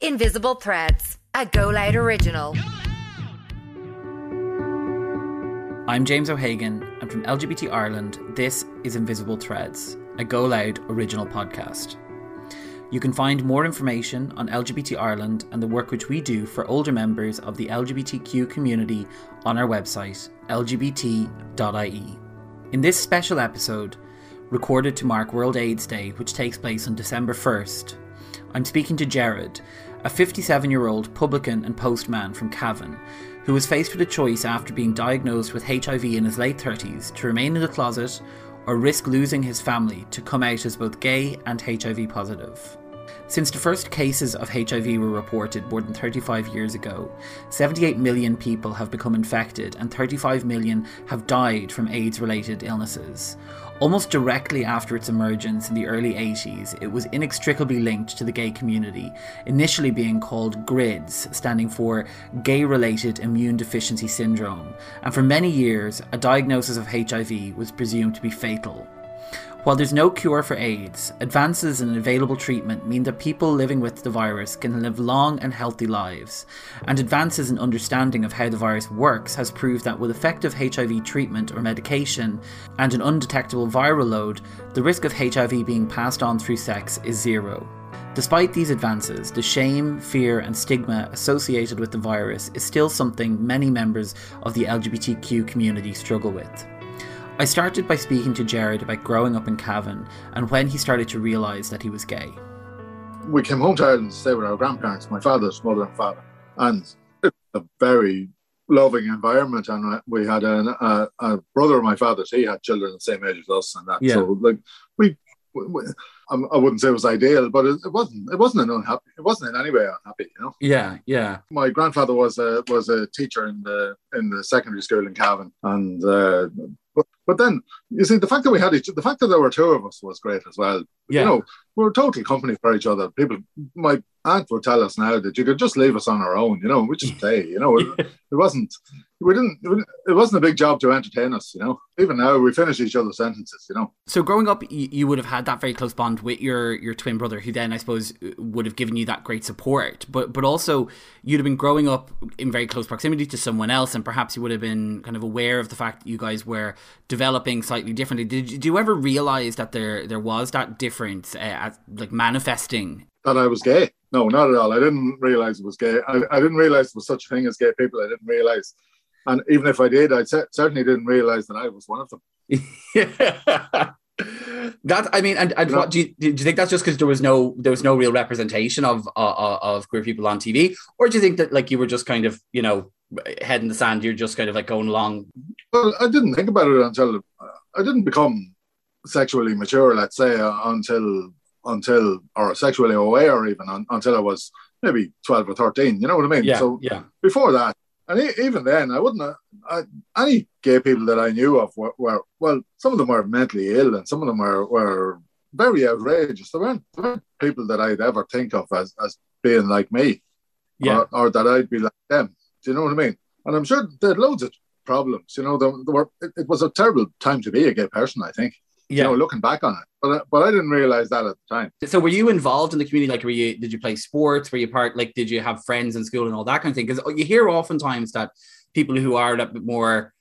Invisible Threads, a Go Loud original. I'm James O'Hagan, and from LGBT Ireland, this is Invisible Threads, a Go Loud original podcast. You can find more information on LGBT Ireland and the work which we do for older members of the LGBTQ community on our website, lgbt.ie. In this special episode, recorded to mark World AIDS Day, which takes place on December 1st, I'm speaking to Jared, a 57 year old publican and postman from Cavan, who was faced with a choice after being diagnosed with HIV in his late 30s to remain in the closet or risk losing his family to come out as both gay and HIV positive. Since the first cases of HIV were reported more than 35 years ago, 78 million people have become infected and 35 million have died from AIDS related illnesses. Almost directly after its emergence in the early 80s, it was inextricably linked to the gay community, initially being called GRIDS, standing for Gay Related Immune Deficiency Syndrome, and for many years, a diagnosis of HIV was presumed to be fatal. While there's no cure for AIDS, advances in available treatment mean that people living with the virus can live long and healthy lives. And advances in understanding of how the virus works has proved that with effective HIV treatment or medication and an undetectable viral load, the risk of HIV being passed on through sex is zero. Despite these advances, the shame, fear, and stigma associated with the virus is still something many members of the LGBTQ community struggle with. I started by speaking to Jared about growing up in Cavan and when he started to realise that he was gay. We came home to Ireland to stay with our grandparents, my father's mother and father, and it was a very loving environment. And we had a, a, brother of my father's; he had children the same age as us, and that. Yeah. So, like, we, we, I wouldn't say it was ideal, but it, it, wasn't. It wasn't an unhappy. It wasn't in any way unhappy. You know. Yeah, yeah. My grandfather was a was a teacher in the in the secondary school in Cavan, and uh, but, then you see the fact that we had each the fact that there were two of us was great as well. Yeah. You know, we were total company for each other. People my aunt would tell us now that you could just leave us on our own, you know, we just play, you know. It, it wasn't we didn't it wasn't a big job to entertain us, you know. Even now we finish each other's sentences, you know. So growing up you would have had that very close bond with your your twin brother who then I suppose would have given you that great support. But but also you'd have been growing up in very close proximity to someone else and perhaps you would have been kind of aware of the fact that you guys were developing slightly differently. Did, did you ever realize that there there was that difference, uh, like manifesting? That I was gay? No, not at all. I didn't realize it was gay. I, I didn't realize there was such a thing as gay people. I didn't realize, and even if I did, I certainly didn't realize that I was one of them. That I mean, and, and what do you do? You think that's just because there was no there was no real representation of uh, of queer people on TV, or do you think that like you were just kind of you know head in the sand? You're just kind of like going along. Well, I didn't think about it until I didn't become sexually mature. Let's say uh, until until or sexually aware even un, until I was maybe twelve or thirteen. You know what I mean? Yeah. So yeah. Before that, and even then, I wouldn't. I, any gay people that I knew of were, were, well, some of them were mentally ill, and some of them were were very outrageous. There weren't, there weren't people that I'd ever think of as, as being like me, yeah, or, or, that I'd be like them. Do you know what I mean? And I'm sure there had loads of problems. You know, there, there were. It, it was a terrible time to be a gay person. I think yeah. you know, looking back on it. But uh, but I didn't realize that at the time. So were you involved in the community? Like, were you did you play sports? Were you part like did you have friends in school and all that kind of thing? Because you hear oftentimes that people who are a bit more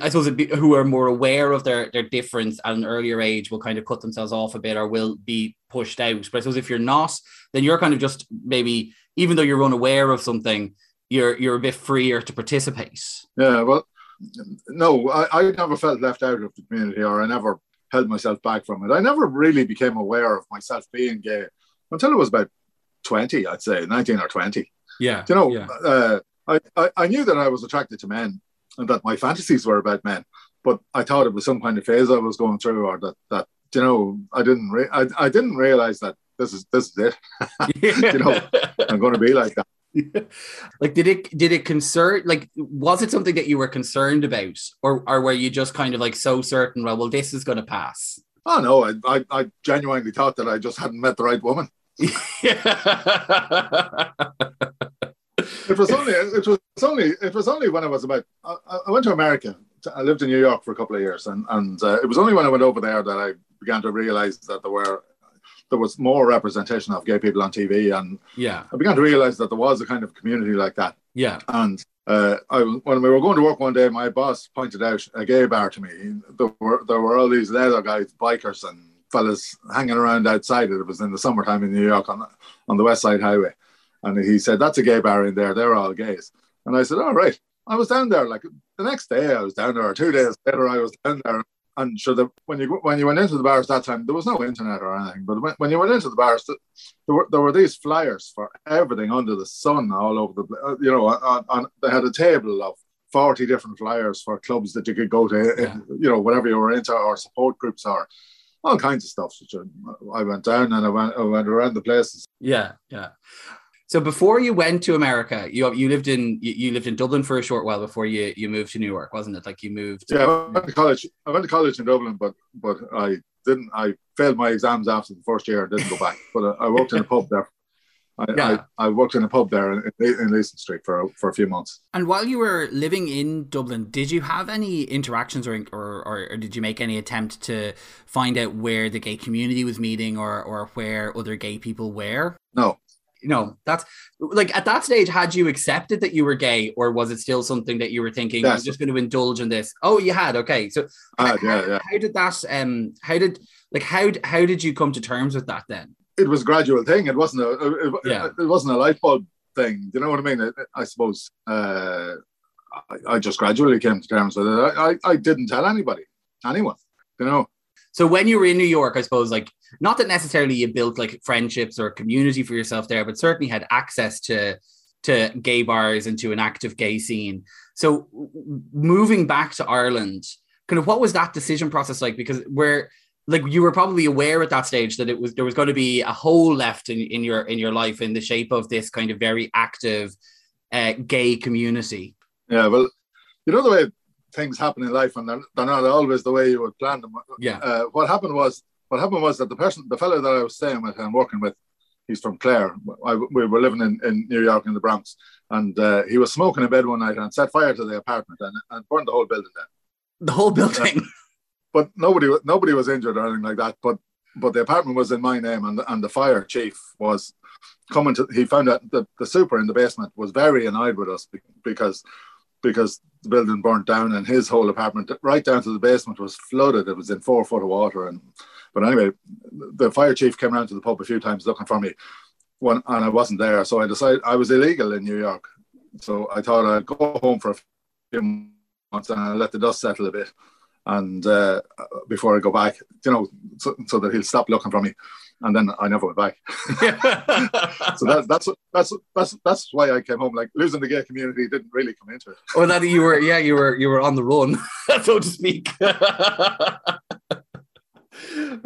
I suppose be, who are more aware of their their difference at an earlier age will kind of cut themselves off a bit or will be pushed out. But I suppose if you're not, then you're kind of just maybe even though you're unaware of something, you're you're a bit freer to participate. Yeah, well, no, I, I never felt left out of the community, or I never held myself back from it. I never really became aware of myself being gay until I was about 20, I'd say, 19 or 20. Yeah. You know, yeah. Uh, I, I, I, knew that I was attracted to men and that my fantasies were about men, but I thought it was some kind of phase I was going through or that, that you know, I didn't, re- I, I didn't realize that this is, this is it. you know, I'm going to be like that. like did it did it concern like was it something that you were concerned about? Or or were you just kind of like so certain well well this is going to pass? Oh no I, I, I genuinely thought that i just hadn't met the right woman. It was only it was only it was only when i was about i, I went to america. I lived in new york for a couple of years and and uh, it was only when i went over there that i began to realize that there were there was more representation of gay people on TV, and yeah, I began to realize that there was a kind of community like that. Yeah, and uh, I, when we were going to work one day, my boss pointed out a gay bar to me. There were there were all these leather guys, bikers, and fellas hanging around outside it. It was in the summertime in New York on on the West Side Highway, and he said, "That's a gay bar in there. They're all gays." And I said, "All right." I was down there like the next day. I was down there, or two days later, I was down there, and sure that when you when you went into the bars that time, there was no internet or anything. But when, when you went into the bars, there were there were these flyers for everything under the sun all over the uh, you know on, on they had a table of 40 different flyers for clubs that you could go to yeah. you know whatever you were into or support groups or all kinds of stuff. So I went down and I went I went around the places. Yeah, yeah. So before you went to America, you you lived in you, lived in Dublin for a short while before you you moved to New York, wasn't it? Like you moved. Yeah, I went to college. I went to college in Dublin, but but I didn't. I failed my exams after the first year. and didn't go back. But I worked in a pub there. I, yeah. I, I, worked in a pub there in, in Leeson Street for for a few months. And while you were living in Dublin, did you have any interactions or or, or, or did you make any attempt to find out where the gay community was meeting or or where other gay people were? No, you know that's like at that stage had you accepted that you were gay or was it still something that you were thinking yes. i'm just going to indulge in this oh you had okay. So uh, how, yeah. how did that um how did like how how did you come to terms with that then? It was a gradual thing. It wasn't a it, yeah. it wasn't a light bulb thing. Do you know what i mean? I suppose uh I, I just gradually came to terms with it. I, I i didn't tell anybody anyone you know so when you were in New York, I suppose like not that necessarily you built like friendships or community for yourself there, but certainly had access to to gay bars and to an active gay scene. So moving back to Ireland, kind of what was that decision process like? Because we're like you were probably aware at that stage that it was there was going to be a hole left in, in your in your life in the shape of this kind of very active uh, gay community. Yeah, well, you know the way things happen in life and they're, they're not always the way you would plan them. Yeah. Uh, what happened was what happened was that the person, the fellow that I was staying with and working with, he's from Clare. I, we were living in, in New York in the Bronx, and uh, he was smoking in bed one night and set fire to the apartment and, and burned the whole building down. The whole building. Uh, but nobody nobody was injured or anything like that. But but the apartment was in my name, and and the fire chief was coming to. He found out the, the super in the basement was very annoyed with us because because the building burnt down and his whole apartment right down to the basement was flooded. It was in four foot of water. And but anyway, the fire chief came around to the pub a few times looking for me, one and I wasn't there. So I decided I was illegal in New York. So I thought I'd go home for a few months and I'd let the dust settle a bit, and uh, before I go back, you know, so, so that he'll stop looking for me and then I never went back. so that, that's that's that's that's why I came home. Like losing the gay community didn't really come into it. Oh, that you were yeah you were you were on the run, so to speak. but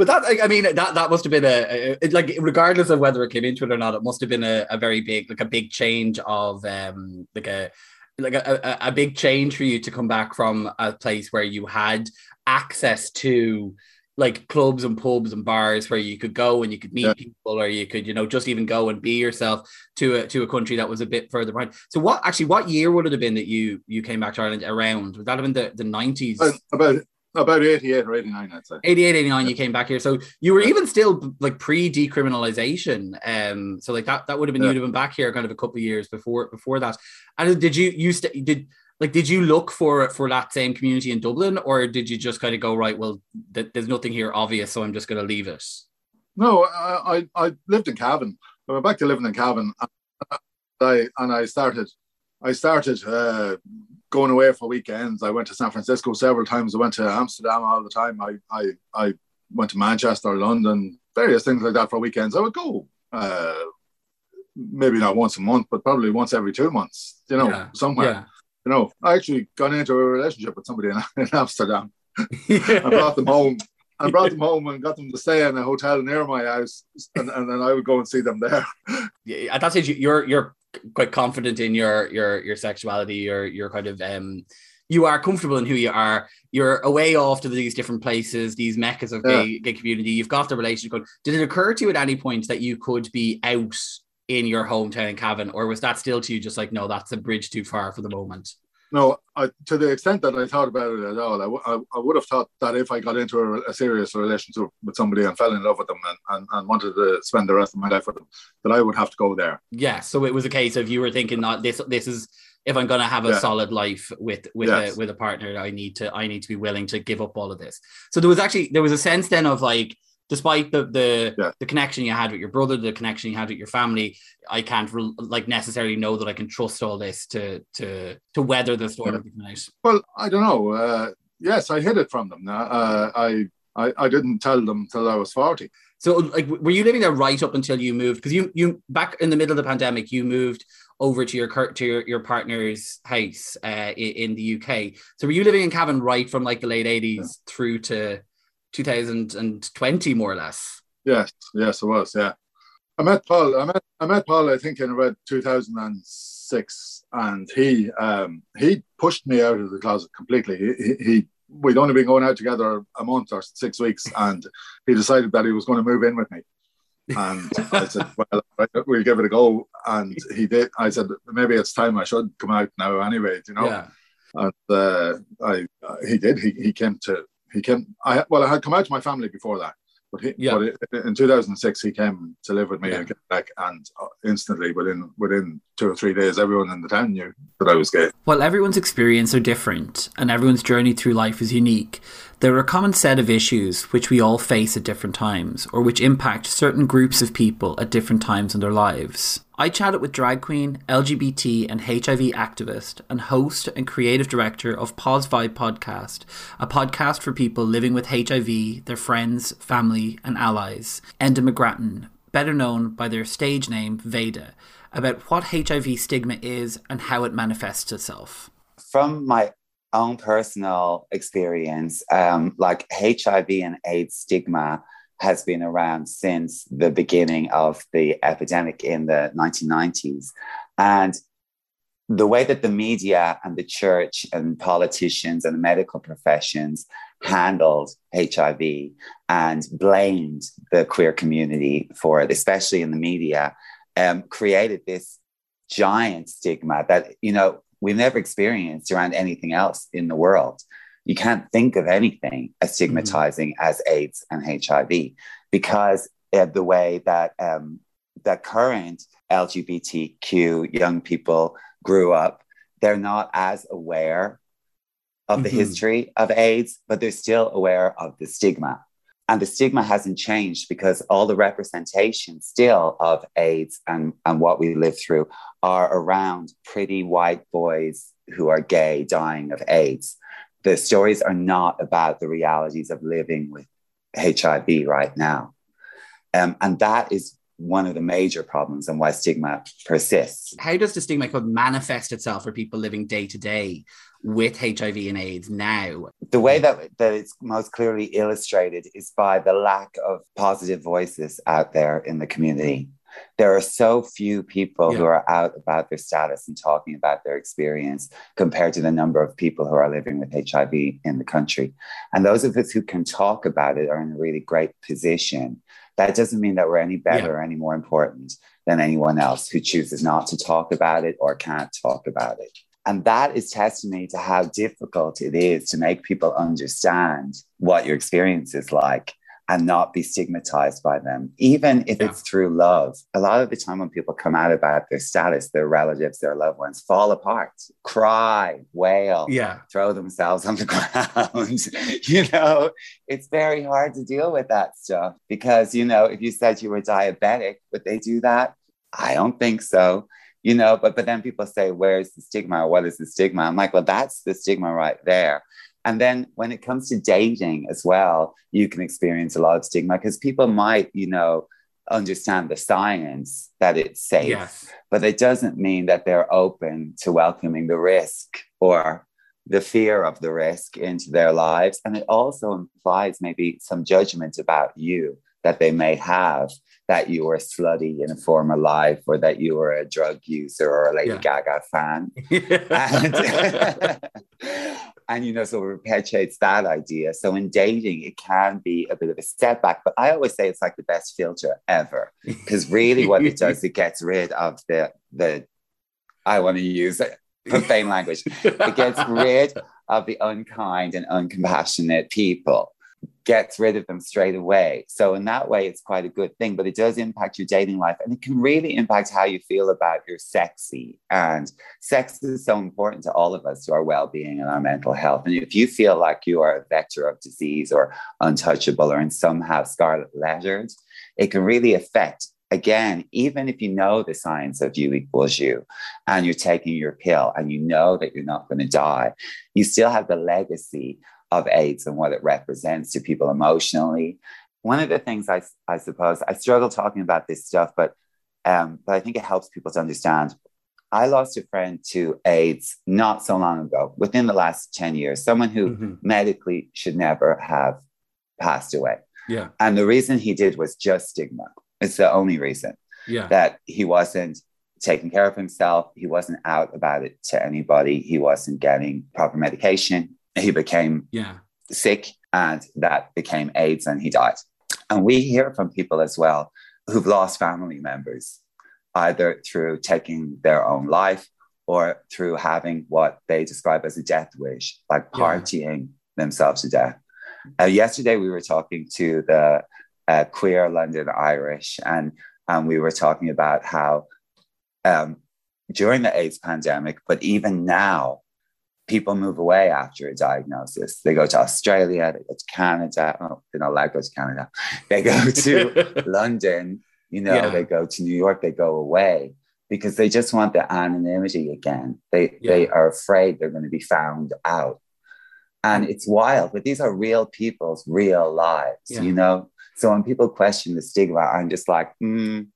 that I mean that that must have been a, a, like regardless of whether it came into it or not, it must have been a, a very big like a big change of um like a like a, a, a big change for you to come back from a place where you had access to like clubs and pubs and bars where you could go and you could meet yeah. people or you could you know just even go and be yourself to a to a country that was a bit further behind. So what actually what year would it have been that you you came back to ireland around? Would that have been the, the 90s about about 88 or 89 i'd say. 88 89 you came back here. So you were even still like pre-decriminalization um so like that that would have been yeah. you'd have been back here kind of a couple of years before before that. And did you you st- did like did you look for for that same community in Dublin or did you just kind of go right well th- there's nothing here obvious so I'm just going to leave it no I, I, I lived in Cavan. I went back to living in Cavan and I and I started I started uh, going away for weekends. I went to San Francisco several times. I went to Amsterdam all the time. I I, I went to Manchester London various things like that for weekends. I would go uh, maybe not once a month but probably once every two months you know yeah. somewhere. Yeah you know, I actually got into a relationship with somebody in, in Amsterdam. Yeah. I brought them home. I brought them home and got them to stay in a hotel near my house, and, and then I would go and see them there. Yeah, at that stage, you're you're quite confident in your your your sexuality. You're you're kind of um, you are comfortable in who you are. You're away off to these different places, these meccas of yeah. gay, gay community. You've got the relationship. Did it occur to you at any point that you could be out in your hometown in Cavan, or was that still to you just like, no, that's a bridge too far for the moment? no, I, to the extent that I thought about it at all, I, w- I, I would have thought that if I got into a, a, serious relationship with somebody and fell in love with them and, and, and, wanted to spend the rest of my life with them, that I would have to go there. Yeah. So it was a case of you were thinking that this this is if I'm going to have a yeah. solid life with with yes. a with a partner, I need to I need to be willing to give up all of this. So there was actually there was a sense then of like despite the the, yeah. the connection you had with your brother, the connection you had with your family, I can't re- like necessarily know that I can trust all this to to to weather the storm yeah. Well, I don't know. Uh, yes, I hid it from them. Uh, I, I I didn't tell them till I was forty. So, like, were you living there right up until you moved? Because you you back in the middle of the pandemic, you moved over to your to your, your partner's house uh, in, in the UK. So, were you living in Cavan right from like the late eighties yeah. through to 2020, more or less. Yes, yes, it was. Yeah, I met Paul. I met I met Paul. I think in about 2006, and he um, he pushed me out of the closet completely. He, he we'd only been going out together a month or six weeks, and he decided that he was going to move in with me. And I said, "Well, we'll give it a go." And he did. I said, "Maybe it's time I should come out now, anyway." You know. Yeah. And uh, I, uh, he did. He, he came to he came. I well, I had come out to my family before that, but he, yeah. but in 2006 he came to live with me yeah. in Quebec, and uh, instantly within within two or three days, everyone in the town knew that I was gay. While everyone's experience are different, and everyone's journey through life is unique, there are a common set of issues which we all face at different times, or which impact certain groups of people at different times in their lives. I chatted with drag queen, LGBT, and HIV activist, and host and creative director of Poz Vibe Podcast, a podcast for people living with HIV, their friends, family, and allies, Enda McGrattan, better known by their stage name Veda, about what HIV stigma is and how it manifests itself. From my own personal experience, um, like HIV and AIDS stigma has been around since the beginning of the epidemic in the 1990s. And the way that the media and the church and politicians and the medical professions handled HIV and blamed the queer community for it, especially in the media, um, created this giant stigma that, you know, we've never experienced around anything else in the world you can't think of anything as mm-hmm. stigmatizing mm-hmm. as AIDS and HIV because of the way that um, the current LGBTQ young people grew up. They're not as aware of the mm-hmm. history of AIDS, but they're still aware of the stigma. And the stigma hasn't changed because all the representation still of AIDS and, and what we live through are around pretty white boys who are gay dying of AIDS the stories are not about the realities of living with HIV right now. Um, and that is one of the major problems and why stigma persists. How does the stigma could manifest itself for people living day to day with HIV and AIDS now? The way that, that it's most clearly illustrated is by the lack of positive voices out there in the community there are so few people yeah. who are out about their status and talking about their experience compared to the number of people who are living with HIV in the country. And those of us who can talk about it are in a really great position. That doesn't mean that we're any better yeah. or any more important than anyone else who chooses not to talk about it or can't talk about it. And that is testimony to how difficult it is to make people understand what your experience is like and not be stigmatized by them, even if yeah. it's through love. A lot of the time, when people come out about their status, their relatives, their loved ones fall apart, cry, wail, yeah. throw themselves on the ground. you know, it's very hard to deal with that stuff because, you know, if you said you were diabetic, would they do that? I don't think so. You know, but but then people say, "Where's the stigma? What is the stigma?" I'm like, "Well, that's the stigma right there." And then when it comes to dating as well, you can experience a lot of stigma because people might, you know, understand the science that it's safe, yes. but it doesn't mean that they're open to welcoming the risk or the fear of the risk into their lives. And it also implies maybe some judgment about you that they may have that you were slutty in a former life or that you were a drug user or a Lady yeah. Gaga fan. and, and, you know, so it perpetuates that idea. So in dating, it can be a bit of a setback, but I always say it's like the best filter ever because really what it does, it gets rid of the, the I want to use profane language. It gets rid of the unkind and uncompassionate people gets rid of them straight away. So in that way, it's quite a good thing, but it does impact your dating life and it can really impact how you feel about your sexy. And sex is so important to all of us, to our well-being and our mental health. And if you feel like you are a vector of disease or untouchable or in somehow scarlet lettered, it can really affect again, even if you know the science of U equals U and you're taking your pill and you know that you're not going to die, you still have the legacy of AIDS and what it represents to people emotionally. One of the things I, I suppose I struggle talking about this stuff, but um, but I think it helps people to understand. I lost a friend to AIDS not so long ago, within the last 10 years, someone who mm-hmm. medically should never have passed away. Yeah. And the reason he did was just stigma. It's the only reason. Yeah. That he wasn't taking care of himself. He wasn't out about it to anybody. He wasn't getting proper medication he became yeah. sick and that became AIDS and he died. And we hear from people as well who've lost family members, either through taking their own life or through having what they describe as a death wish, like partying yeah. themselves to death. Uh, yesterday, we were talking to the uh, queer London Irish, and, and we were talking about how um, during the AIDS pandemic, but even now, people move away after a diagnosis. They go to Australia, they go to Canada. Oh, they're not allowed to go to Canada. They go to London, you know, yeah. they go to New York, they go away because they just want the anonymity again. They yeah. they are afraid they're going to be found out. And it's wild, but these are real people's real lives, yeah. you know? So when people question the stigma, I'm just like, mm,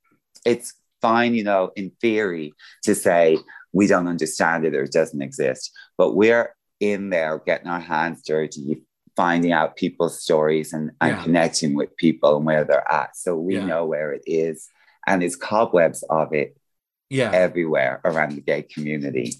it's fine, you know, in theory to say, we don't understand it or it doesn't exist. But we're in there getting our hands dirty, finding out people's stories and, and yeah. connecting with people and where they're at. So we yeah. know where it is. And it's cobwebs of it yeah. everywhere around the gay community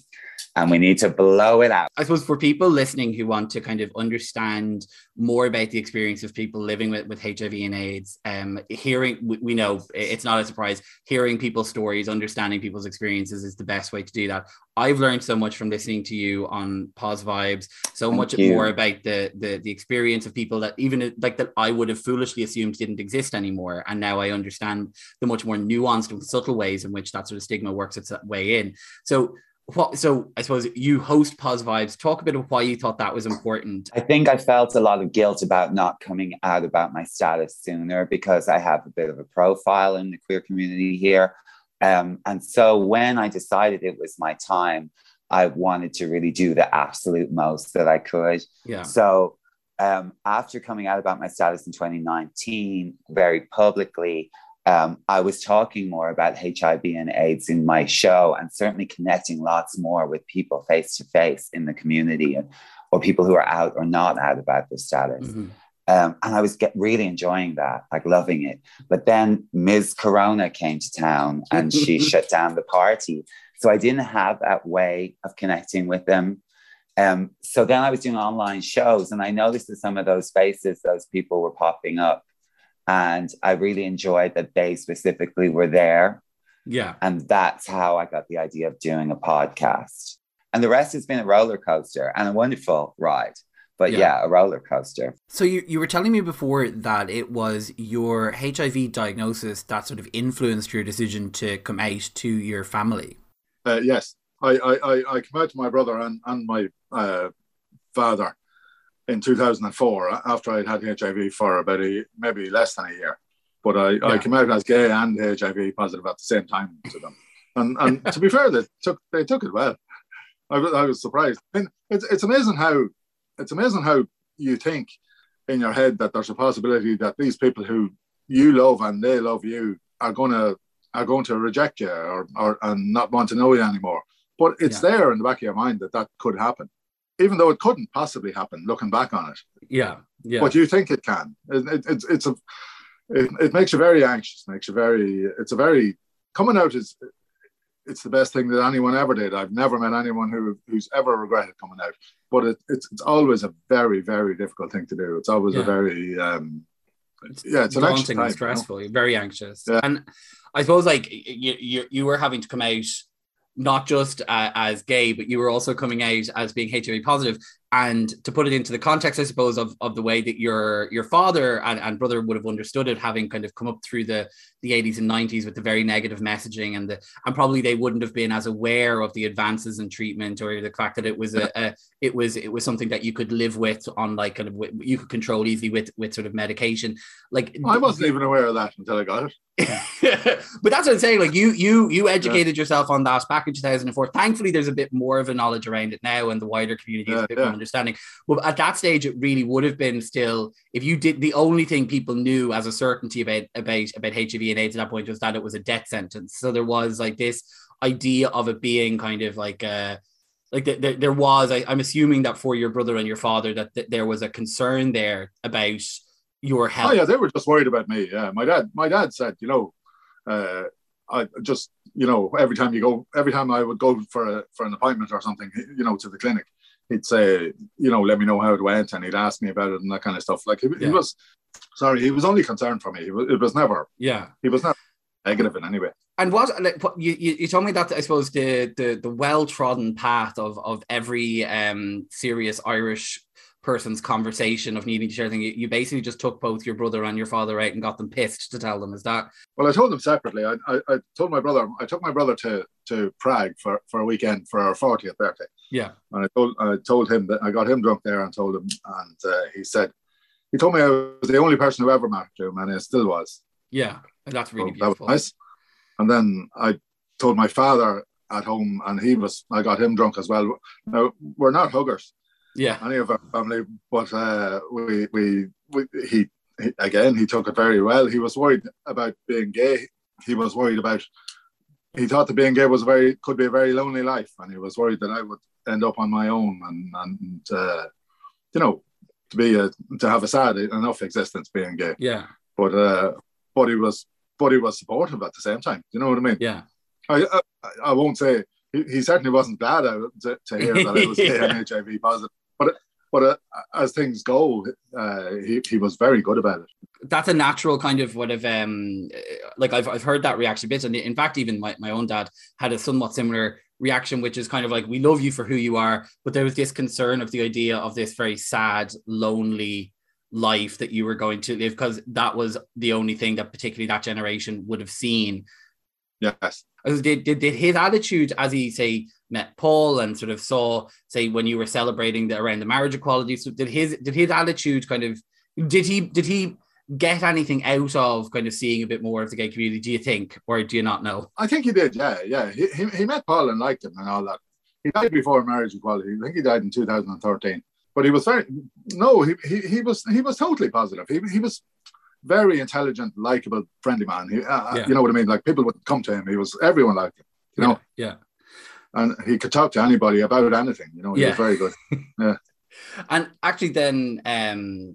and we need to blow it out. I suppose for people listening who want to kind of understand more about the experience of people living with, with HIV and AIDS, um, hearing, we, we know it's not a surprise, hearing people's stories, understanding people's experiences is the best way to do that. I've learned so much from listening to you on Poz Vibes, so Thank much you. more about the, the the experience of people that even like that I would have foolishly assumed didn't exist anymore, and now I understand the much more nuanced and subtle ways in which that sort of stigma works its way in. So what so i suppose you host poz vibes. Talk a bit of why you thought that was important. I think i felt a lot of guilt about not coming out about my status sooner because i have a bit of a profile in the queer community here. Um, and so when i decided it was my time i wanted to really do the absolute most that i could. Yeah. So um, after coming out about my status in 2019 very publicly um, I was talking more about HIV and AIDS in my show and certainly connecting lots more with people face to face in the community and, or people who are out or not out about their status. Mm-hmm. Um, and I was get, really enjoying that, like loving it. But then Ms. Corona came to town and she shut down the party. So I didn't have that way of connecting with them. Um, so then I was doing online shows and I noticed that some of those faces, those people were popping up and I really enjoyed that they specifically were there. Yeah. And that's how I got the idea of doing a podcast. And the rest has been a roller coaster and a wonderful ride. But yeah, yeah a roller coaster. So you, you were telling me before that it was your HIV diagnosis that sort of influenced your decision to come out to your family. Uh, yes. I, I, I came out to my brother and, and my uh, father in 2004 uh, after I'd had HIV for about a, maybe less than a year. But I, yeah. I came out as gay and HIV positive at the same time to them. And, and to be fair, they took they took it well. I, I was surprised. And it's, it's amazing how it's amazing how you think in your head that there's a possibility that these people who you love and they love you are gonna are going to reject you or, or and not want to know you anymore. But it's yeah. there in the back of your mind that that could happen even though it couldn't possibly happen looking back on it. Yeah, yeah. But you think it can. It, it, it's it's a it, it makes you very anxious. Makes you very. It's a very coming out is it's the best thing that anyone ever did. I've never met anyone who who's ever regretted coming out. But it, it's it's always a very very difficult thing to do. It's always yeah. a very um, yeah, it's daunting and stressful. You know? You're very anxious, yeah. and I suppose like you, you you were having to come out not just uh, as gay, but you were also coming out as being HIV positive. And to put it into the context, I suppose, of, of the way that your your father and, and brother would have understood it, having kind of come up through the, the 80s and 90s with the very negative messaging, and the and probably they wouldn't have been as aware of the advances in treatment or the fact that it was a, a it was it was something that you could live with on like kind of you could control easily with with sort of medication. Like I wasn't even aware of that until I got it. but that's what I'm saying. Like you, you, you educated yeah. yourself on that back in 2004. Thankfully, there's a bit more of a knowledge around it now, and the wider community yeah, a bit yeah. more understanding. But at that stage, it really would have been still if you did the only thing people knew as a certainty about about about HIV and AIDS at that point was that it was a death sentence. So there was like this idea of it being kind of like a like the, the, there was. I, am assuming that for your brother and your father that, that there was a concern there about your health. Oh yeah, they were just worried about me. Yeah, my dad, my dad said, you know, uh, I just, you know, every time you go, every time I would go for a for an appointment or something, you know, to the clinic, he'd say, you know, let me know how it went, and he'd ask me about it and that kind of stuff. Like he, yeah. he was, sorry, he was only concerned for me. Was, it was never, yeah, he was never negative in any way. And what like what, you, you, you told me that I suppose the the the well trodden path of of every um serious Irish person's conversation of needing to share things. You basically just took both your brother and your father out and got them pissed to tell them. Is that? Well, I told them separately. I, I, I told my brother. I took my brother to to Prague for, for a weekend for our 40th birthday. Yeah. And I told I told him that I got him drunk there and told him, and uh, he said he told me I was the only person who ever met him, and I still was. Yeah, that's really so beautiful. That was nice. And then I told my father at home, and he was. I got him drunk as well. Now we're not huggers yeah, any of our family. But uh, we, we, we he, he, again, he took it very well. He was worried about being gay. He was worried about. He thought that being gay was very could be a very lonely life, and he was worried that I would end up on my own and and uh, you know to be a to have a sad enough existence being gay. Yeah. But uh, but he was but he was supportive at the same time. You know what I mean? Yeah. I I, I won't say he, he, certainly wasn't glad to, to hear that I was yeah. HIV positive, but uh, as things go, uh, he, he was very good about it. That's a natural kind of what of um like I've I've heard that reaction a bit, and in fact, even my, my own dad had a somewhat similar reaction, which is kind of like we love you for who you are, but there was this concern of the idea of this very sad, lonely life that you were going to live because that was the only thing that particularly that generation would have seen. Yes. Did, did, did his attitude as he say met Paul and sort of saw, say, when you were celebrating the, around the marriage equality. So did his did his attitude kind of did he did he get anything out of kind of seeing a bit more of the gay community? Do you think, or do you not know? I think he did. Yeah, yeah. He, he, he met Paul and liked him and all that. He died before marriage equality. I think he died in 2013. But he was very no. He he, he was he was totally positive. He he was very intelligent, likable, friendly man. He, uh, yeah. You know what I mean? Like people would come to him. He was everyone liked him. You know? Yeah and he could talk to anybody about anything. You know, he yeah. was very good. Yeah. and actually, then um,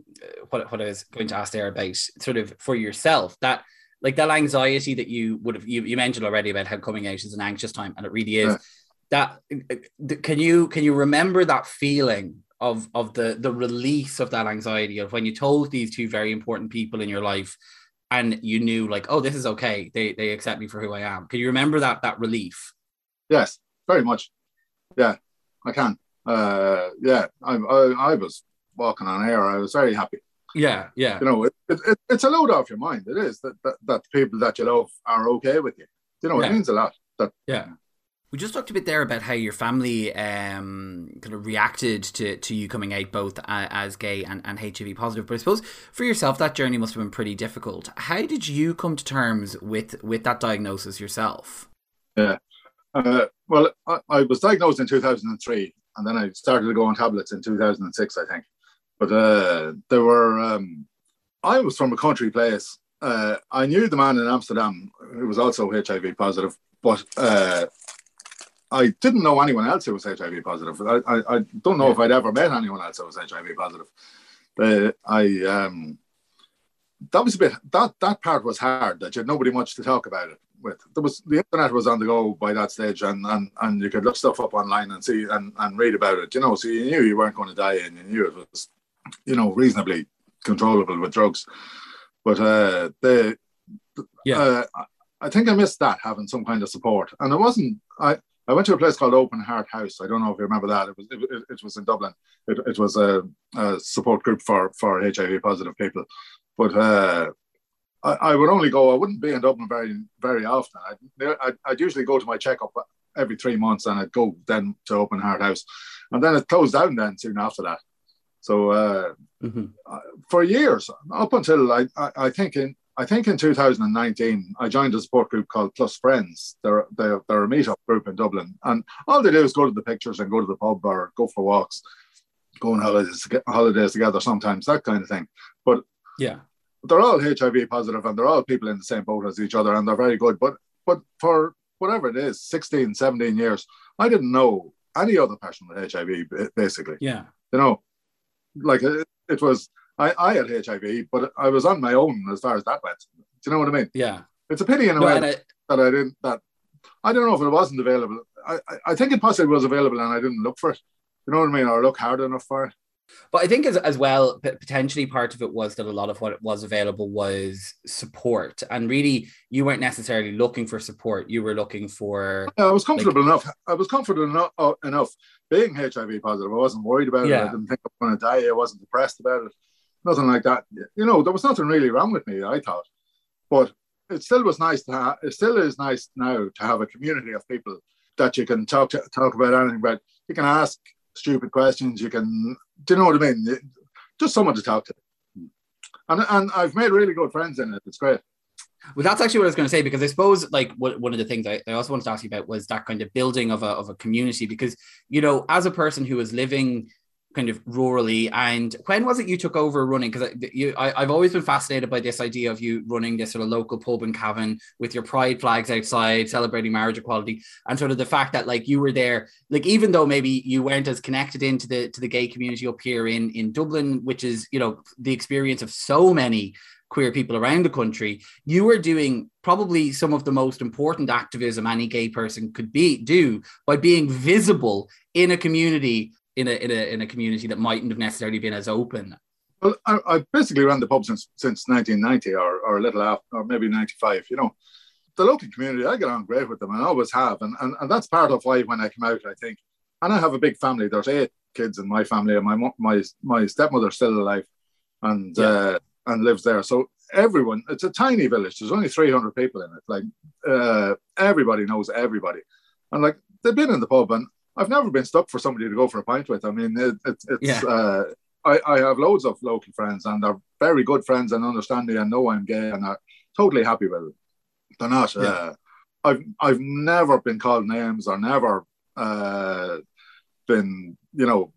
what what I was going to ask there about sort of for yourself that like that anxiety that you would have you, you mentioned already about how coming out is an anxious time, and it really is. Yeah. That can you can you remember that feeling of of the the release of that anxiety of when you told these two very important people in your life and you knew like oh this is okay they they accept me for who I am can you remember that that relief yes very much. Yeah, I can. Uh, yeah, I, I, I was walking on air. I was very happy. Yeah, yeah. You know, it, it, it's a load off your mind. It is that, that, that the people that you love are okay with you. You know, yeah. it means a lot. That yeah. We just talked a bit there about how your family um, kind of reacted to, to you coming out both as gay and, and HIV positive. But I suppose for yourself, that journey must have been pretty difficult. How did you come to terms with with that diagnosis yourself? Yeah, uh, well, I, I, was diagnosed in 2003, and then I started to go on tablets in 2006, I think. But uh, there were, um, I was from a country place. Uh, I knew the man in Amsterdam who was also HIV positive, but uh, I didn't know anyone else who was HIV positive. I, I, I don't know yeah. if I'd ever met anyone else who was HIV positive. Uh, I um, that was a bit that that part was hard that you had nobody much to talk about it with. There was the internet was on the go by that stage, and and, and you could look stuff up online and see and, and read about it. You know, so you knew you weren't going to die, and you knew it was, you know, reasonably controllable with drugs. But uh, the yeah, uh, I think I missed that having some kind of support, and it wasn't. I I went to a place called Open Heart House. I don't know if you remember that. It was it, it, was in Dublin. It, it was a, a, support group for for HIV positive people. But uh, I, I, would only go. I wouldn't be in Dublin very very often. I'd, I'd, I'd, usually go to my checkup every three months, and I'd go then to Open Heart House, and then it closed down then soon after that. So uh, mm-hmm. for years, up until I, I, I think in I think in 2019, I joined a support group called Plus Friends. They're, they're, they're a meetup group in Dublin. And all they do is go to the pictures and go to the pub or go for walks, go on holidays, holidays together sometimes, that kind of thing. But yeah, they're all HIV positive and they're all people in the same boat as each other and they're very good. But, but for whatever it is, 16, 17 years, I didn't know any other person with HIV, basically. Yeah. You know, like it, it was I, I had HIV, but I was on my own as far as that went. Do you know what I mean? Yeah. It's a pity in a no, way I, that I didn't that I don't know if it wasn't available. I, I think it possibly was available and I didn't look for it. You know what I mean? Or look hard enough for it. But I think as, as well, potentially part of it was that a lot of what was available was support. And really, you weren't necessarily looking for support. You were looking for. Yeah, I was comfortable like, enough. I was comfortable enough, uh, enough being HIV positive. I wasn't worried about yeah. it. I didn't think I was going to die. I wasn't depressed about it nothing like that. You know, there was nothing really wrong with me, I thought. But it still was nice to have, it still is nice now to have a community of people that you can talk to, talk about anything about. You can ask stupid questions. You can, do you know what I mean? Just someone to talk to. And, and I've made really good friends in it. It's great. Well, that's actually what I was going to say because I suppose like one of the things I, also wanted to ask you about was that kind of building of a, of a community because you know as a person who is living kind of rurally. And when was it you took over running? Because you, I, have always been fascinated by this idea of you running this sort of local pub and Cavan with your pride flags outside, celebrating marriage equality, and sort of the fact that like you were there, like even though maybe you weren't as connected into the to the gay community up here in in Dublin, which is you know the experience of so many queer people around the country, you were doing probably some of the most important activism any gay person could be do by being visible in a community in a in a in a community that mightn't have necessarily been as open? Well, I, I basically ran the pub since since 1990 or, or a little after, or maybe 95. You know, the local community, I get on great with them and I always have. And, and, and that's part of why when I come out, I think, and I have a big family. There's eight kids in my family, and my my my stepmother's still alive, and yeah. uh, and lives there. So everyone, it's a tiny village. There's only 300 people in it. Like uh, everybody knows everybody, and like they've been in the pub, and I've never been stuck for somebody to go for a pint with. I mean, it, it, it's. Yeah. Uh, I, I have loads of local friends, and they're very good friends and understanding, and know I'm gay, and are totally happy with it. They're not. Yeah. Uh, I've I've never been called names or never uh, been, you know,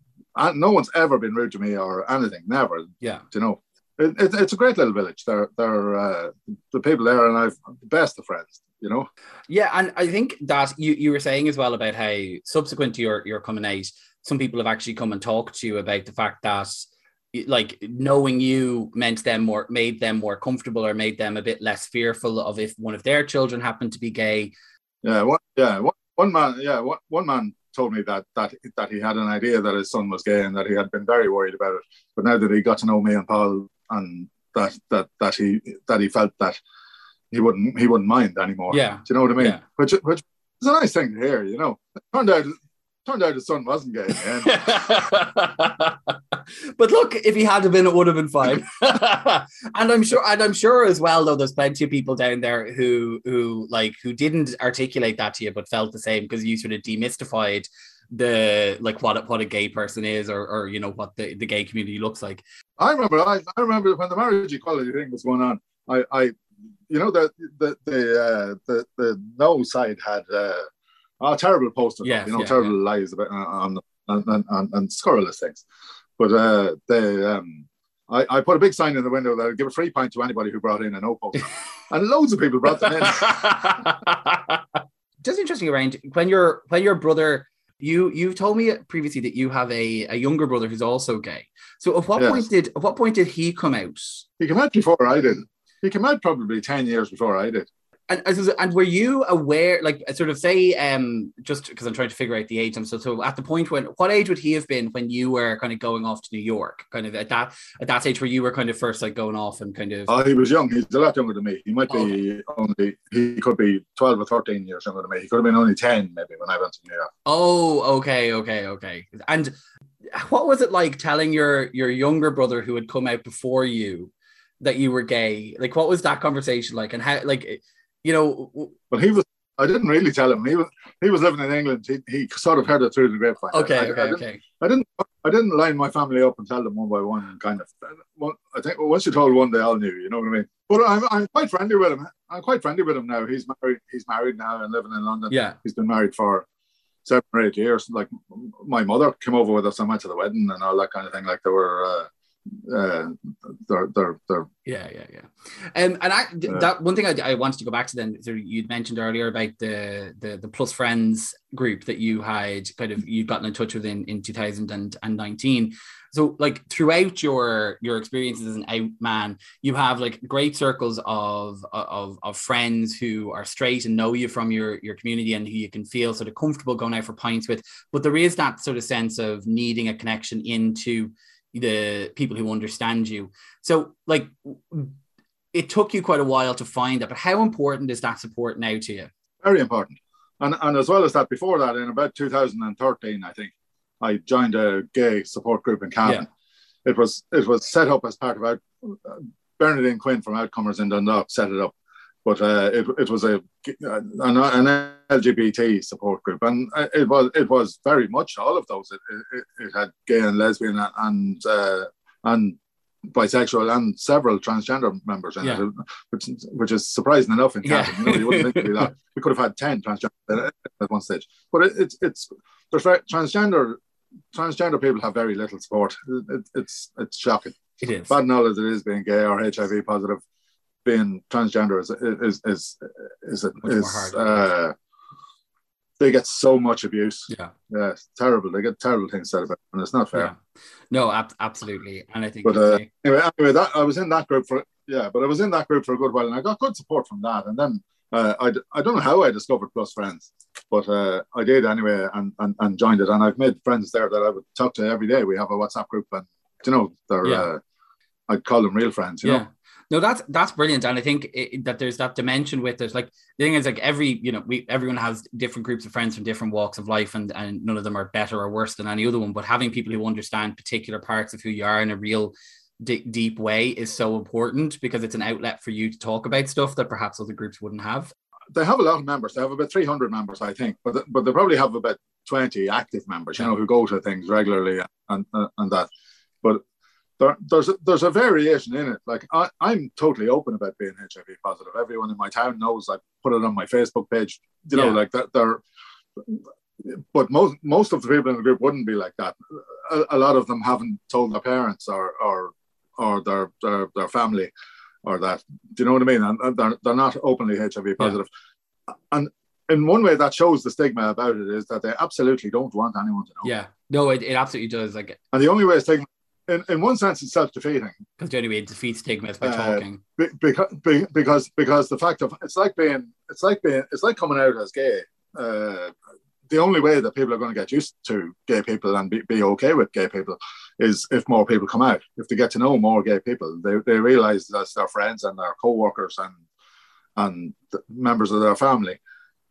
no one's ever been rude to me or anything. Never. Yeah. You know, it, it, it's a great little village. They're they're uh, the people there, and I've the best of friends. You know. Yeah, and I think that you, you were saying as well about how subsequent to your your coming out, some people have actually come and talked to you about the fact that like knowing you meant them more made them more comfortable or made them a bit less fearful of if one of their children happened to be gay. Yeah, one, yeah, one, one man, yeah, one, one man told me that that that he had an idea that his son was gay and that he had been very worried about it. But now that he got to know me and Paul and that that that he that he felt that he wouldn't he wouldn't mind anymore. Yeah, do you know what I mean? Yeah. Which which is a nice thing to hear. You know, it turned out turned out his son wasn't gay. but look, if he had been, it would have been fine. and I'm sure, and I'm sure as well, though, there's plenty of people down there who who like who didn't articulate that to you, but felt the same because you sort of demystified the like what what a gay person is or or you know what the, the gay community looks like. I remember I, I remember when the marriage equality thing was going on, I I you know the the the uh, the, the no side had uh, a terrible poster, yes, you know, yeah, terrible yeah. lies about uh, on and, and, and, and scurrilous things. But uh, they um, I, I, put a big sign in the window that I'd give a free pint to anybody who brought in a no poster. and loads of people brought them in. Just interesting around when your when your brother you you've told me previously that you have a, a younger brother who's also gay. So at what yes. point did at what point did he come out? He came out before I did. He came out probably ten years before I did. And, and were you aware, like, sort of say, um, just because I'm trying to figure out the age, so so at the point when, what age would he have been when you were kind of going off to New York, kind of at that at that age where you were kind of first like going off and kind of? Oh, he was young. He's a lot younger than me. He might be okay. only. He could be twelve or thirteen years younger than me. He could have been only ten maybe when I went to New York. Oh, okay, okay, okay. And what was it like telling your your younger brother who had come out before you that you were gay? Like, what was that conversation like, and how like you know. Well, he was. I didn't really tell him. He was he was living in England. He, he sort of heard it through the grapevine. Okay, I, okay, I okay. I didn't I didn't line my family up and tell them one by one. Kind of. Well, I think once you told one, they all knew. You know what I mean? But I'm I'm quite friendly with him. I'm quite friendly with him now. He's married. He's married now and living in London. Yeah. He's been married for seven or eight years. Like my mother came over with us and went to the wedding and all that kind of thing. Like there were. Uh, uh, they're, they're, they're, yeah, yeah, yeah. Um, and I, uh, that one thing I, I, wanted to go back to then, so you'd mentioned earlier about the, the, the plus friends group that you had kind of, you'd gotten in touch with in, in 2019. So like throughout your, your experiences as an out man, you have like great circles of, of, of friends who are straight and know you from your, your community and who you can feel sort of comfortable going out for pints with. But there is that sort of sense of needing a connection into, the people who understand you. So, like, it took you quite a while to find that, but how important is that support now to you? Very important. And, and as well as that, before that, in about 2013, I think, I joined a gay support group in Cavan. Yeah. It was it was set up as part of Bernadine Quinn from Outcomers in Dundalk set it up but uh, it, it was a an, an, LGBT support group, and it was it was very much all of those. It, it, it had gay and lesbian and uh, and bisexual and several transgender members in yeah. it, which which is surprising enough in. Yeah. You, you wouldn't think that. We could have had ten transgender at one stage, but it, it's it's there's transgender transgender people have very little support. it's it's shocking. It is bad knowledge it is being gay or HIV positive being transgender is is is is, is, is uh, they get so much abuse. Yeah, yeah, it's terrible. They get terrible things said about, them, and it's not fair. Yeah. No, ab- absolutely, and I think. But uh, anyway, anyway, that I was in that group for yeah, but I was in that group for a good while, and I got good support from that. And then uh, I I don't know how I discovered Plus Friends, but uh, I did anyway, and, and and joined it, and I've made friends there that I would talk to every day. We have a WhatsApp group, and you know, they're. Yeah. Uh, I'd call them real friends, you yeah. know. No, that's that's brilliant, and I think it, that there's that dimension with it. Like the thing is, like every you know, we everyone has different groups of friends from different walks of life, and and none of them are better or worse than any other one. But having people who understand particular parts of who you are in a real d- deep way is so important because it's an outlet for you to talk about stuff that perhaps other groups wouldn't have. They have a lot of members. They have about 300 members, I think, but but they probably have about 20 active members, you know, who go to things regularly and and, and that. But there, there's a, there's a variation in it. Like I, I'm totally open about being HIV positive. Everyone in my town knows. I put it on my Facebook page. You know, yeah. like that. They're, but most most of the people in the group wouldn't be like that. A, a lot of them haven't told their parents or or or their their, their family or that. Do you know what I mean? And they're they're not openly HIV positive. Yeah. And in one way that shows the stigma about it is that they absolutely don't want anyone to know. Yeah. No, it, it absolutely does. Like and the only way stigma in, in one sense, it's self-defeating. Because the only way to defeat stigma is by uh, talking. because, because because the fact of it's like being it's like being it's like coming out as gay. Uh, the only way that people are going to get used to gay people and be, be okay with gay people is if more people come out. If they get to know more gay people, they, they realize that's their friends and their co-workers and and members of their family.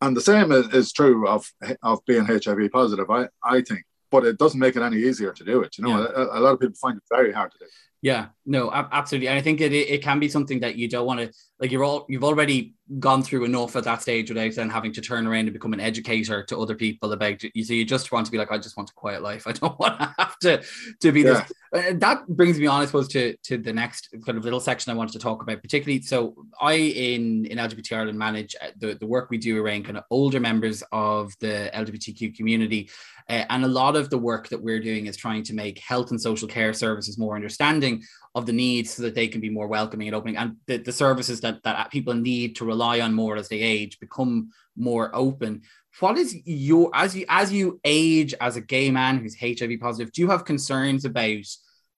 And the same is, is true of of being HIV positive. I, I think but it doesn't make it any easier to do it. You know, yeah. a, a, lot of people find it very hard to do. Yeah, no, absolutely, and I think it it can be something that you don't want to like. You're all you've already gone through enough at that stage without then having to turn around and become an educator to other people about you. So you just want to be like, I just want a quiet life. I don't want to have to to be yeah. this. Uh, that brings me on, I suppose, to to the next kind of little section I wanted to talk about, particularly. So I in in LGBT Ireland manage uh, the the work we do around kind of older members of the LGBTQ community uh, and a lot of the work that we're doing is trying to make health and social care services more understanding of the needs so that they can be more welcoming and opening. And the, the services that, that people need to rely on more as they age become more open. What is your as you as you age as a gay man who's HIV positive, do you have concerns about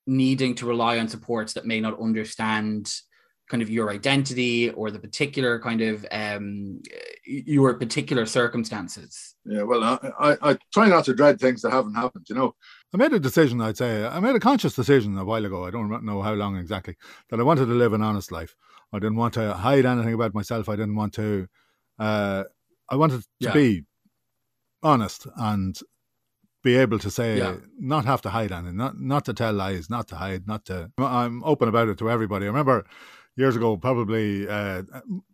needing to rely on supports that may not understand kind of your identity or the particular kind of um, your particular circumstances? Yeah, well, I, I, I, try not to dread things that haven't happened, you know. I made a decision, I'd say, I made a conscious decision a while ago, I don't know how long exactly, that I wanted to live an honest life. I didn't want to hide anything about myself. I didn't want to, uh, I wanted to yeah. be honest and be able to say, yeah. not have to hide anything, not not to tell lies, not to hide, not to. I'm open about it to everybody. I remember years ago, probably uh,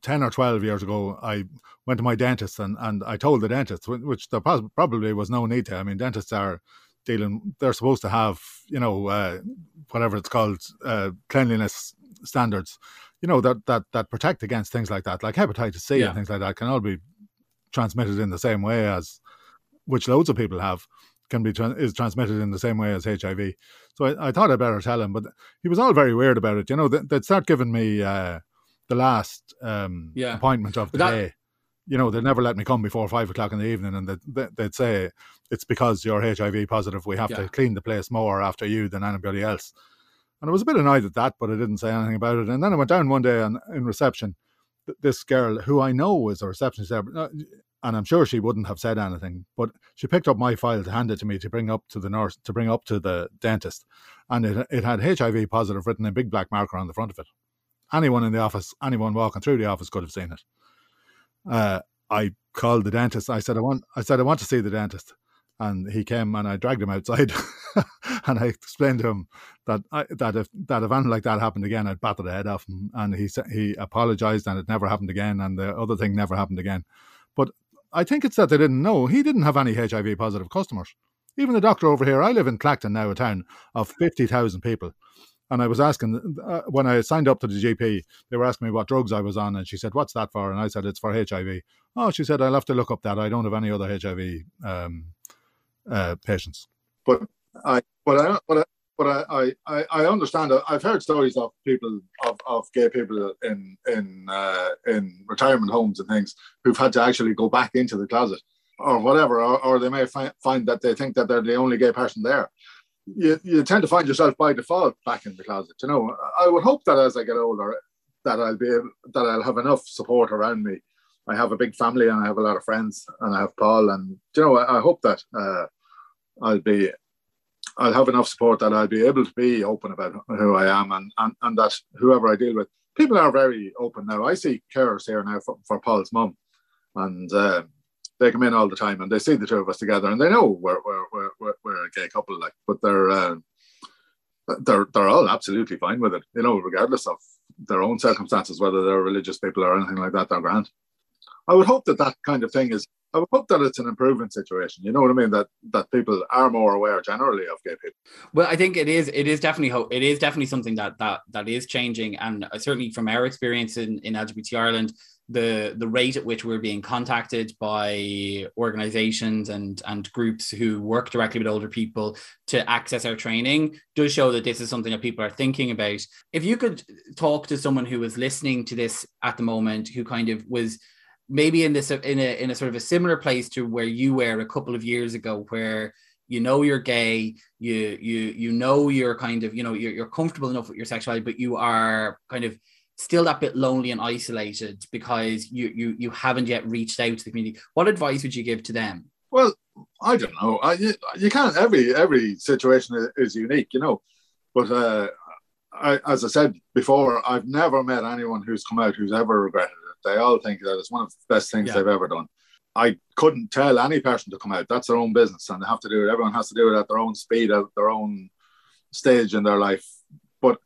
10 or 12 years ago, I went to my dentist and, and I told the dentist, which there probably was no need to. I mean, dentists are dealing, they're supposed to have, you know, uh, whatever it's called, uh, cleanliness standards, you know, that, that, that protect against things like that, like hepatitis C yeah. and things like that can all be transmitted in the same way as, which loads of people have can be is transmitted in the same way as HIV. So I, I, thought I'd better tell him, but he was all very weird about it. You know, they, would start giving me uh, the last um, yeah. appointment of the that, day. You know, they'd never let me come before five o'clock in the evening, and they'd, they'd say it's because you're HIV positive. We have yeah. to clean the place more after you than anybody else. And I was a bit annoyed at that, but I didn't say anything about it. And then I went down one day and in reception, this girl who I know was a receptionist uh, and I'm sure she wouldn't have said anything, but she picked up my file to hand it to me to bring up to the nurse, to bring up to the dentist. And it, it had HIV positive written in big black marker on the front of it. Anyone in the office, anyone walking through the office could have seen it. Uh, I called the dentist. I said, I want, I said, I want to see the dentist. And he came and I dragged him outside and I explained to him that I, that if that anything like that happened again, I'd batter the head off him. And he he apologized and it never happened again. And the other thing never happened again. But I think it's that they didn't know. He didn't have any HIV positive customers. Even the doctor over here, I live in Clacton now, a town of 50,000 people. And I was asking, uh, when I signed up to the GP, they were asking me what drugs I was on. And she said, What's that for? And I said, It's for HIV. Oh, she said, I'll have to look up that. I don't have any other HIV um, uh, patients. But I, but I, but I, but I, I, I understand. I've heard stories of people of, of gay people in in uh, in retirement homes and things who've had to actually go back into the closet or whatever, or, or they may find, find that they think that they're the only gay person there. You, you tend to find yourself by default back in the closet. You know, I would hope that as I get older, that I'll be able, that I'll have enough support around me. I have a big family and I have a lot of friends, and I have Paul, and you know, I, I hope that uh, I'll be I'll have enough support that I'll be able to be open about who I am and, and, and that whoever I deal with, people are very open now. I see carers here now for, for Paul's mum, and uh, they come in all the time and they see the two of us together and they know we're we're we're, we're a gay couple, like, but they're uh, they're they're all absolutely fine with it, you know, regardless of their own circumstances, whether they're religious people or anything like that. They're grand. I would hope that that kind of thing is I would hope that it's an improvement situation. You know what I mean? That that people are more aware generally of gay people. Well, I think it is. It is definitely hope. It is definitely something that that that is changing, and certainly from our experience in in LGBT Ireland, the the rate at which we're being contacted by organizations and and groups who work directly with older people to access our training does show that this is something that people are thinking about. If you could talk to someone who was listening to this at the moment, who kind of was maybe in this in a in a sort of a similar place to where you were a couple of years ago where you know you're gay you you you know you're kind of you know you're, you're comfortable enough with your sexuality but you are kind of still that bit lonely and isolated because you you you haven't yet reached out to the community what advice would you give to them well i don't know I, you, you can't every every situation is, is unique you know but uh I, as I said before, I've never met anyone who's come out who's ever regretted it they all think that it's one of the best things yeah. they've ever done. I couldn't tell any person to come out. That's their own business, and they have to do it. Everyone has to do it at their own speed, at their own stage in their life. But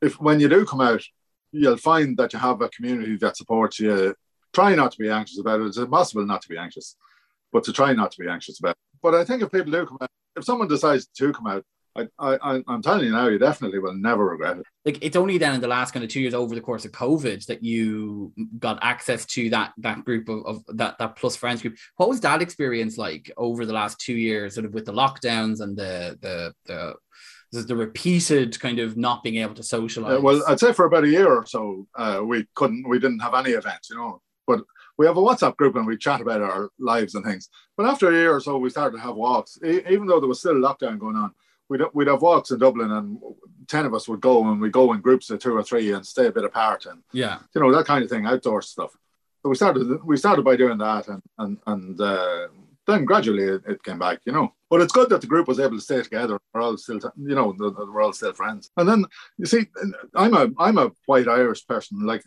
if when you do come out, you'll find that you have a community that supports you. Try not to be anxious about it. It's impossible not to be anxious, but to try not to be anxious about it. But I think if people do come out, if someone decides to come out, I, I, I'm telling you now, you definitely will never regret it. Like it's only then in the last kind of two years over the course of COVID that you got access to that that group of, of that that plus friends group. What was that experience like over the last two years, sort of with the lockdowns and the the the the repeated kind of not being able to socialize? Uh, well, I'd say for about a year or so, uh, we couldn't, we didn't have any events, you know. But we have a WhatsApp group and we chat about our lives and things. But after a year or so, we started to have walks, e- even though there was still a lockdown going on we'd we'd have walks in Dublin, and ten of us would go, and we'd go in groups of two or three and stay a bit apart, and yeah, you know that kind of thing, outdoor stuff. So we started we started by doing that, and and and uh, then gradually it, it, came back, you know. But it's good that the group was able to stay together. We're all still, you know, we're all still friends. And then you see, I'm a I'm a white Irish person. Like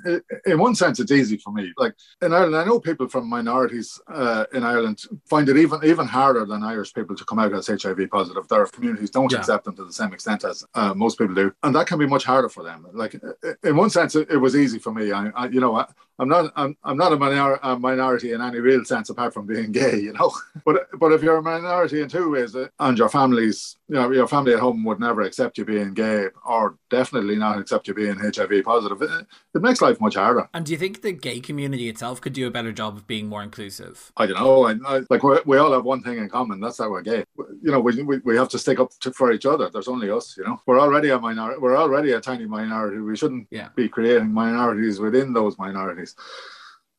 in one sense, it's easy for me. Like in Ireland, I know people from minorities uh, in Ireland find it even even harder than Irish people to come out as HIV positive. Their communities don't yeah. accept them to the same extent as uh, most people do, and that can be much harder for them. Like in one sense, it, it was easy for me. I, I you know, I, am not I'm, I'm not a, minor, a minority in any real sense apart from being gay, you know. but but if you're a minority in two ways, and your families, you know, your family at home would never accept you being gay, or definitely not accept you being HIV positive. It, it makes life much harder. And do you think the gay community itself could do a better job of being more inclusive? I don't know. I, I, like we all have one thing in common. That's that we're gay. You know, we, we, we have to stick up to, for each other. There's only us. You know, we're already a minority. We're already a tiny minority. We shouldn't yeah. be creating minorities within those minorities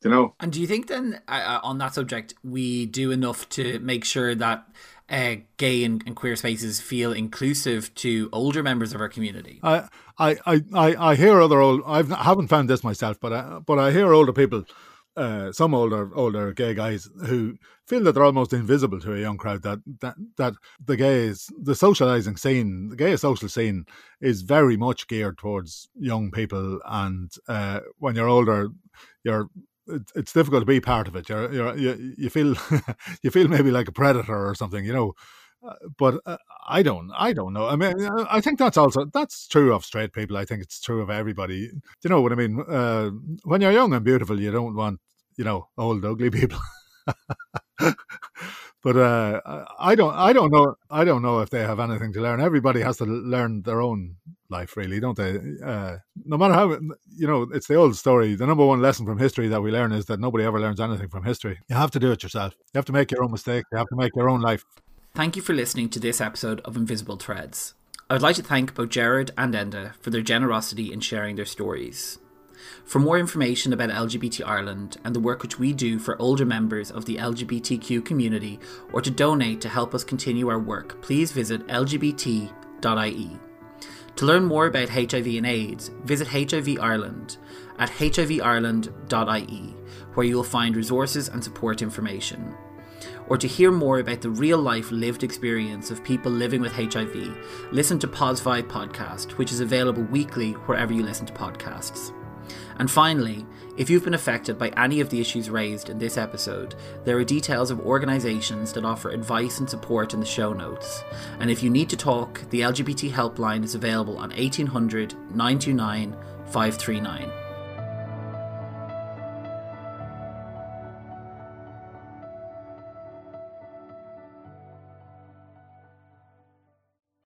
you know. And do you think then, uh, uh, on that subject, we do enough to make sure that uh, gay and, and, queer spaces feel inclusive to older members of our community? I, I, I, I hear other old. I've, I haven't found this myself, but I, but I hear older people. Uh, some older older gay guys who feel that they're almost invisible to a young crowd. That that that the gays, the socializing scene, the gay social scene, is very much geared towards young people. And uh, when you're older, you're it's difficult to be part of it. You're, you're, you you feel you feel maybe like a predator or something, you know. Uh, but uh, I don't, I don't know. I mean, I think that's also that's true of straight people. I think it's true of everybody. Do you know what I mean? Uh, when you're young and beautiful, you don't want, you know, old ugly people. but uh, I don't, I don't know, I don't know if they have anything to learn. Everybody has to learn their own life, really, don't they? Uh, no matter how, you know, it's the old story. The number one lesson from history that we learn is that nobody ever learns anything from history. You have to do it yourself. You have to make your own mistakes. You have to make your own life. Thank you for listening to this episode of Invisible Threads. I would like to thank both Jared and Enda for their generosity in sharing their stories. For more information about LGBT Ireland and the work which we do for older members of the LGBTQ community, or to donate to help us continue our work, please visit lgbt.ie. To learn more about HIV and AIDS, visit HIV Ireland at hivireland.ie, where you will find resources and support information. Or to hear more about the real life lived experience of people living with HIV, listen to Poz Vibe podcast, which is available weekly wherever you listen to podcasts. And finally, if you've been affected by any of the issues raised in this episode, there are details of organisations that offer advice and support in the show notes. And if you need to talk, the LGBT helpline is available on 1800 929 539.